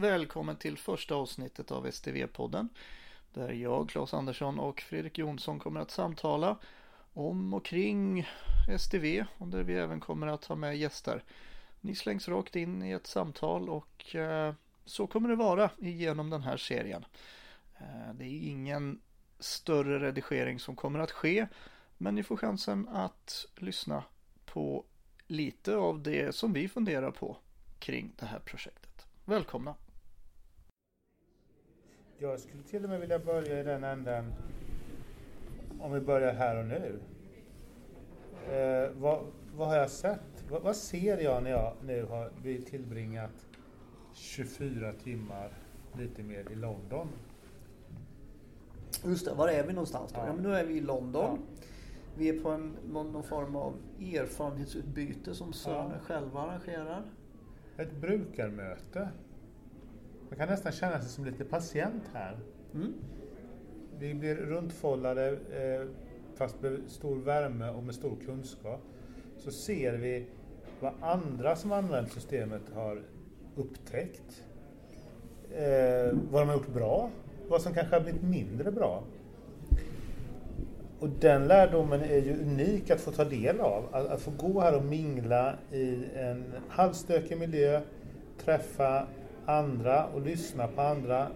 Välkommen till första avsnittet av STV-podden. Där jag, Claes Andersson och Fredrik Jonsson kommer att samtala om och kring STV och där vi även kommer att ha med gäster. Ni slängs rakt in i ett samtal och eh, så kommer det vara igenom den här serien. Eh, det är ingen större redigering som kommer att ske men ni får chansen att lyssna på lite av det som vi funderar på kring det här projektet. Välkomna! Jag skulle till och med vilja börja i den änden, om vi börjar här och nu. Eh, vad, vad, har jag sett? Vad, vad, ser jag när jag nu har tillbringat 24 timmar, lite mer, i London? Just det, var är vi någonstans då? Ja. ja nu är vi i London. Ja. Vi är på en, någon form av erfarenhetsutbyte som ja. själva arrangerar. Ett brukarmöte. Man kan nästan känna sig som lite patient här. Mm. Vi blir runtfollade, eh, fast med stor värme och med stor kunskap. Så ser vi vad andra som använt systemet har upptäckt. Eh, vad de har gjort bra, vad som kanske har blivit mindre bra. Och den lärdomen är ju unik att få ta del av. Att, att få gå här och mingla i en halvstökig miljö, träffa andra och lyssna på andra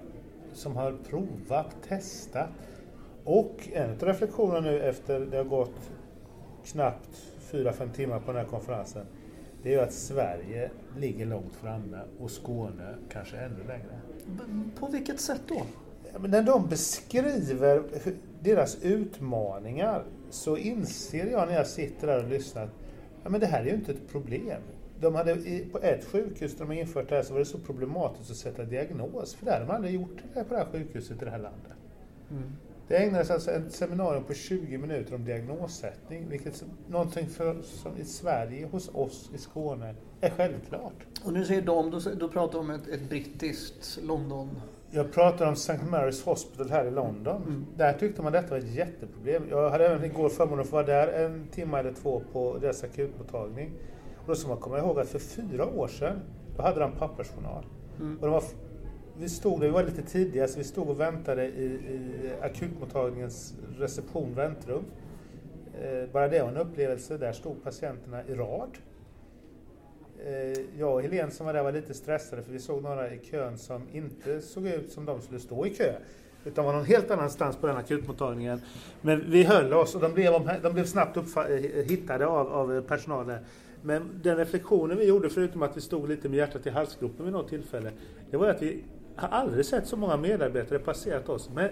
som har provat, testat. Och en av reflektionerna nu efter det har gått knappt 4-5 timmar på den här konferensen det är ju att Sverige ligger långt framme och Skåne kanske ännu längre. På vilket sätt då? När de beskriver deras utmaningar så inser jag när jag sitter där och lyssnar att ja, men det här är ju inte ett problem. De hade, på ett sjukhus där de infört det här så var det så problematiskt att sätta diagnos. För det hade de aldrig gjort det på det här sjukhuset i det här landet. Mm. Det ägnades alltså ett seminarium på 20 minuter om diagnossättning, vilket någonting för, som i Sverige, hos oss i Skåne, är självklart. Och nu säger de, då, då pratar de om ett, ett brittiskt London jag pratar om St. Mary's Hospital här i London. Mm. Där tyckte man detta var ett jätteproblem. Jag hade även igår förmånen att få vara där en timme eller två på deras akutmottagning. Och då ska man komma ihåg att för fyra år sedan, då hade de pappersjournal. Mm. Och de var, vi stod, vi var lite tidiga, så vi stod och väntade i, i akutmottagningens reception, väntrum. Eh, bara det var en upplevelse. Där stod patienterna i rad. Eh, jag och Helene som var där var lite stressade för vi såg några i kön som inte såg ut som de skulle stå i kö. Utan var någon helt annanstans på den akutmottagningen. Men vi höll oss och de blev, de blev snabbt hittade av, av personalen. Men den reflektionen vi gjorde, förutom att vi stod lite med hjärtat i halsgropen vid något tillfälle, det var att vi har aldrig sett så många medarbetare passerat oss med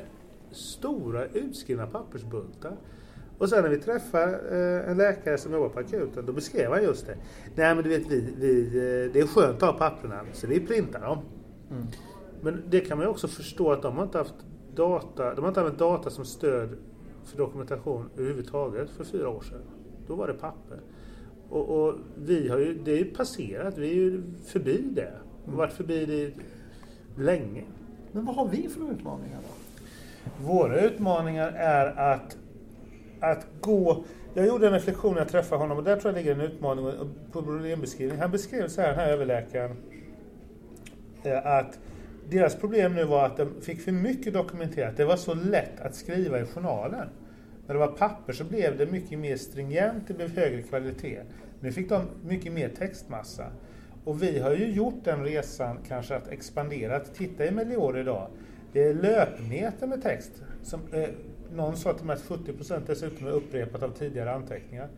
stora utskrivna pappersbuntar. Och sen när vi träffar eh, en läkare som jobbar på akuten, då beskrev han just det. Nej men du vet, vi, vi, eh, det är skönt att ha papperna, så vi printar dem. Mm. Men det kan man ju också förstå att de har inte haft data, de har inte använt data som stöd för dokumentation överhuvudtaget för fyra år sedan. Då var det papper. Och, och vi har ju, det är ju passerat, vi är ju förbi det. Och varit förbi det länge. Men vad har vi för utmaningar då? Våra utmaningar är att att gå... Jag gjorde en reflektion när jag träffade honom och där tror jag ligger en utmaning på problembeskrivning. Han beskrev så här, den här överläkaren, eh, att deras problem nu var att de fick för mycket dokumenterat. Det var så lätt att skriva i journalen. När det var papper så blev det mycket mer stringent, det blev högre kvalitet. Nu fick de mycket mer textmassa. Och vi har ju gjort den resan kanske att expandera. Titta i Melior idag. Det är löpmeter med text. Som, eh, någon sa till mig att 70 procent dessutom är upprepat av tidigare anteckningar.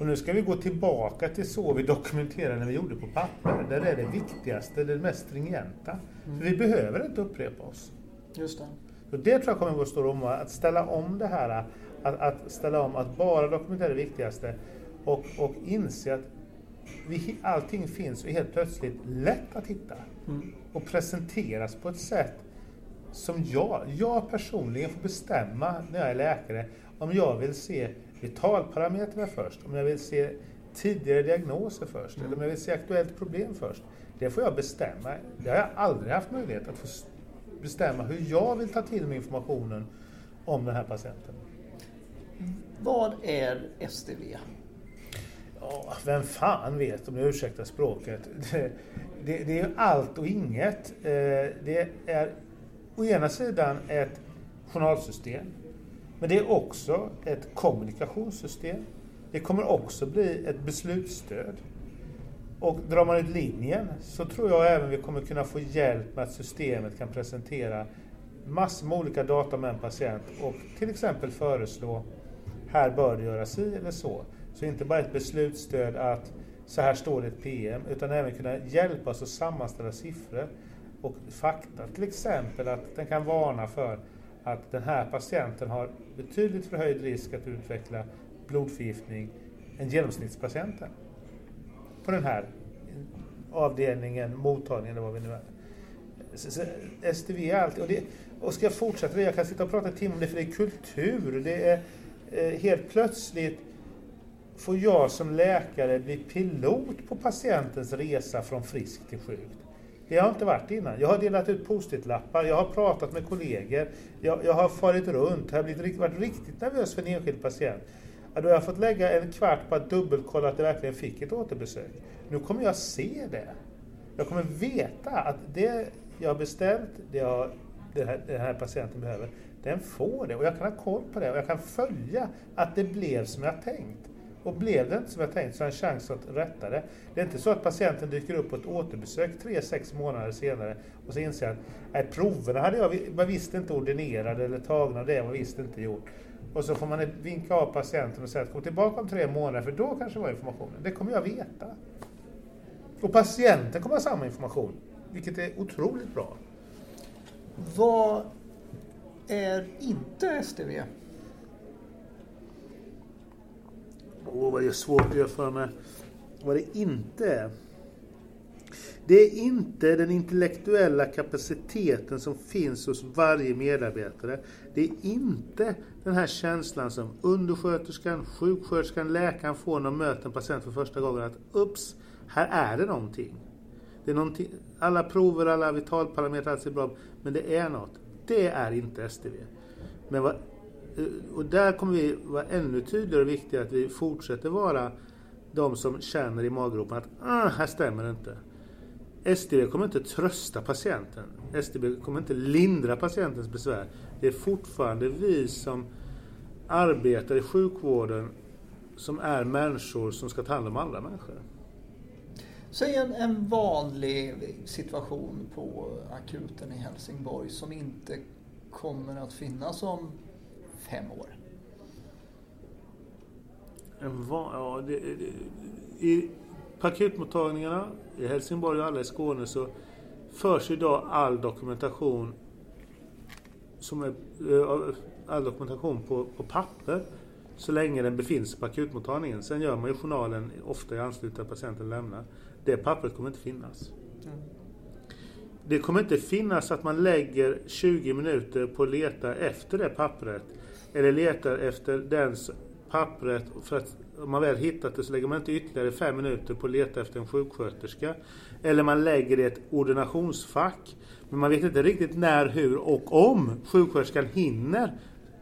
Och nu ska vi gå tillbaka till så vi dokumenterade när vi gjorde på papper. Där är det viktigaste, det mest stringenta. Mm. För vi behöver inte upprepa oss. Just det. Så det tror jag kommer att gå stor om att ställa om det här. Att, att ställa om att bara dokumentera det viktigaste och, och inse att vi, allting finns och helt plötsligt lätt att hitta. Mm. Och presenteras på ett sätt som jag, jag personligen får bestämma när jag är läkare om jag vill se vitalparametrar först, om jag vill se tidigare diagnoser först mm. eller om jag vill se aktuellt problem först. Det får jag bestämma. Det har jag aldrig haft möjlighet att få bestämma hur jag vill ta till mig informationen om den här patienten. Vad är STV? Ja, vem fan vet om jag ursäktar språket. Det, det, det är allt och inget. Eh, det är å ena sidan ett journalsystem. Men det är också ett kommunikationssystem. Det kommer också bli ett beslutsstöd. Och drar man ut linjen så tror jag även vi kommer kunna få hjälp med att systemet kan presentera massor med olika data med en patient och till exempel föreslå här bör det göras si eller så. Så inte bara ett beslutsstöd att så här står det i ett PM, utan även kunna hjälpa oss att sammanställa siffror och fakta. Till exempel att den kan varna för att den här patienten har betydligt förhöjd risk att utveckla blodförgiftning än genomsnittspatienten. På den här avdelningen, mottagningen eller vad vi nu är. STV är alltid, och, det, och ska jag fortsätta det, jag kan sitta och prata en timme om det för det är kultur. Det är Eh, helt plötsligt får jag som läkare bli pilot på patientens resa från frisk till sjukt. Det har jag inte varit innan. Jag har delat ut post-it-lappar, jag har pratat med kollegor, jag, jag har farit runt, jag har blivit, varit riktigt nervös för en enskild patient. då har jag fått lägga en kvart på att dubbelkolla att det verkligen fick ett återbesök. Nu kommer jag se det. Jag kommer veta att det jag har beställt, det jag, den, här, den här patienten behöver, den får det och jag kan ha koll på det och jag kan följa att det blev som jag tänkt. Och blev det inte som jag tänkt så har jag en chans att rätta det. Det är inte så att patienten dyker upp på ett återbesök tre, sex månader senare och så inser att nej, proverna hade jag var visst inte ordinerade eller tagna, det var visst inte gjort. Och så får man vinka av patienten och säga att kom tillbaka om tre månader för då kanske var informationen. Det kommer jag veta. Och patienten kommer ha samma information, vilket är otroligt bra. Vad är inte STV? Åh, vad det är svårt att göra för mig. Vad det inte är. Det är inte den intellektuella kapaciteten som finns hos varje medarbetare. Det är inte den här känslan som undersköterskan, sjuksköterskan, läkaren får när de möter en patient för första gången att ups, här är det någonting. Det är någonting alla prover, alla vitalparametrar, allt ser bra men det är något. Det är inte STV. Men vad eh, och där kommer vi vara ännu tydligare och viktigare att vi fortsätter vara de som känner i maggropen att ah, här stämmer det inte. STB kommer inte trösta patienten. STB kommer inte lindra patientens besvär. Det är fortfarande vi som arbetar i sjukvården som är människor som ska ta hand om andra människor. Säg en, en vanlig situation på akuten i Helsingborg som inte kommer att finnas om fem år? En van, ja, det, det, I paketmottagningarna i Helsingborg och alla i Skåne så förs idag all dokumentation som är, eh, all dokumentation på, på papper så länge den befinner sig på akutmottagningen. Sen gör man ju journalen ofta i anslutning till att patienten lämnar. Det pappret kommer inte finnas. Mm. Det kommer inte finnas att man lägger 20 minuter på att leta efter det pappret eller letar efter dens pappret för att om man väl hittat det så lägger man inte ytterligare fem minuter på att leta efter en sjuksköterska. Eller man lägger det i ett ordinationsfack. Men man vet inte riktigt när, hur och om sjuksköterskan hinner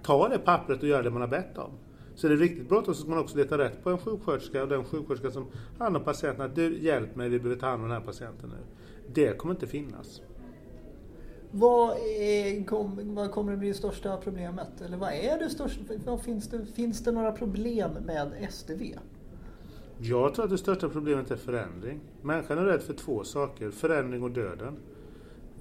ta det pappret och göra det man har bett om. Så det är riktigt bråttom så ska man också leta rätt på en sjuksköterska och den sjuksköterska som hand om patienten. Att du, hjälp mig, vi behöver ta hand om den här patienten nu. Det kommer inte finnas. Vad, är, kom, vad kommer att bli det största problemet? Eller vad är det största? Vad finns, det, finns det några problem med STV? Jag tror att det största problemet är förändring. Människan är rädd för två saker, förändring och döden.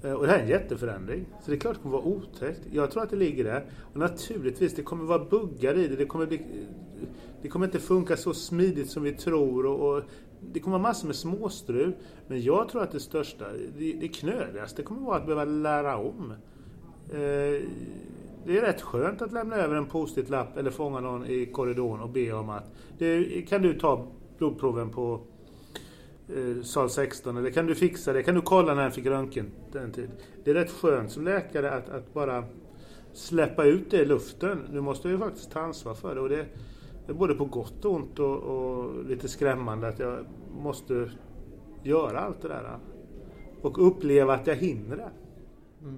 Eh, och det här är en jätteförändring. Så det är klart det kommer vara otäckt. Jag tror att det ligger där. Och naturligtvis, det kommer vara buggar i det. Det kommer, bli, det kommer inte funka så smidigt som vi tror. Och, och det kommer vara massor med småstrul. Men jag tror att det största, det, det knöligaste kommer vara att behöva lära om. Eh, det är rätt skönt att lämna över en post-it-lapp eller fånga någon i korridoren och be om att det, kan du ta blodproven på eh, sal 16 eller kan du fixa det? Kan du kolla när han fick röntgen? Den tid? Det är rätt skönt som läkare att, att bara släppa ut det i luften. Nu måste jag ju faktiskt ta ansvar för det. Och det är både på gott och ont och, och, lite skrämmande att jag måste göra allt det där. Eh, och uppleva att jag hinner det. Mm.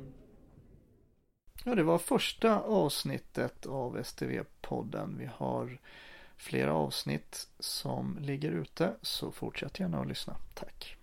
Ja, det var första avsnittet av STV-podden. Vi har flera avsnitt som ligger ute så fortsätt gärna att lyssna. Tack!